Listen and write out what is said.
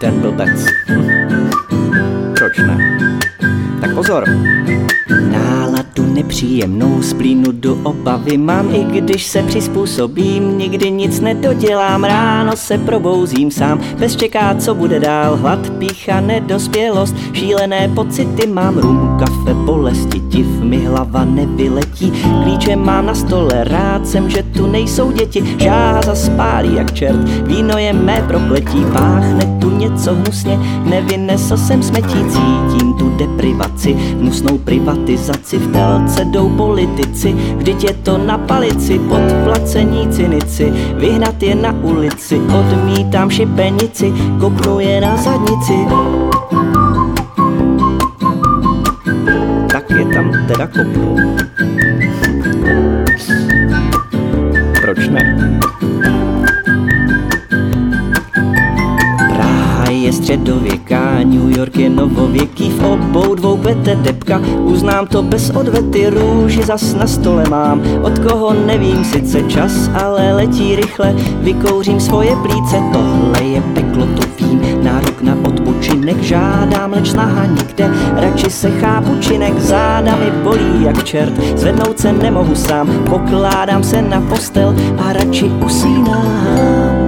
ten blbec. Proč ne? Tak pozor! Náladu nepříjemnou splínu do obavy. Mám, i když se přizpůsobím, nikdy nic nedodělám, ráno se probouzím sám, bez čeká, co bude dál, hlad, pícha, nedospělost, šílené pocity mám, rum, kafe, bolesti, div, mi hlava nevyletí, klíče mám na stole, rád jsem, že tu nejsou děti, žáza spálí jak čert, víno je mé prokletí, páchne tu něco hnusně, nevynesl jsem smetí, cítím tu deprivaci, hnusnou privatizaci, v telce jdou politici, vždyť je to na palici, podplacení cynici, vyhnat je na ulici, odmítám šipenici, kopnu je na zadnici. Tak je tam teda kopnu. Je středověká, New York je novověký, v obou dvou kvete depka, uznám to bez odvety, růži zas na stole mám, od koho nevím sice čas, ale letí rychle, vykouřím svoje plíce, tohle je peklo, to vím, nárok na odpočinek žádám, leč snaha nikde, radši se chápu činek, záda mi bolí jak čert, zvednout se nemohu sám, pokládám se na postel a radši usínám.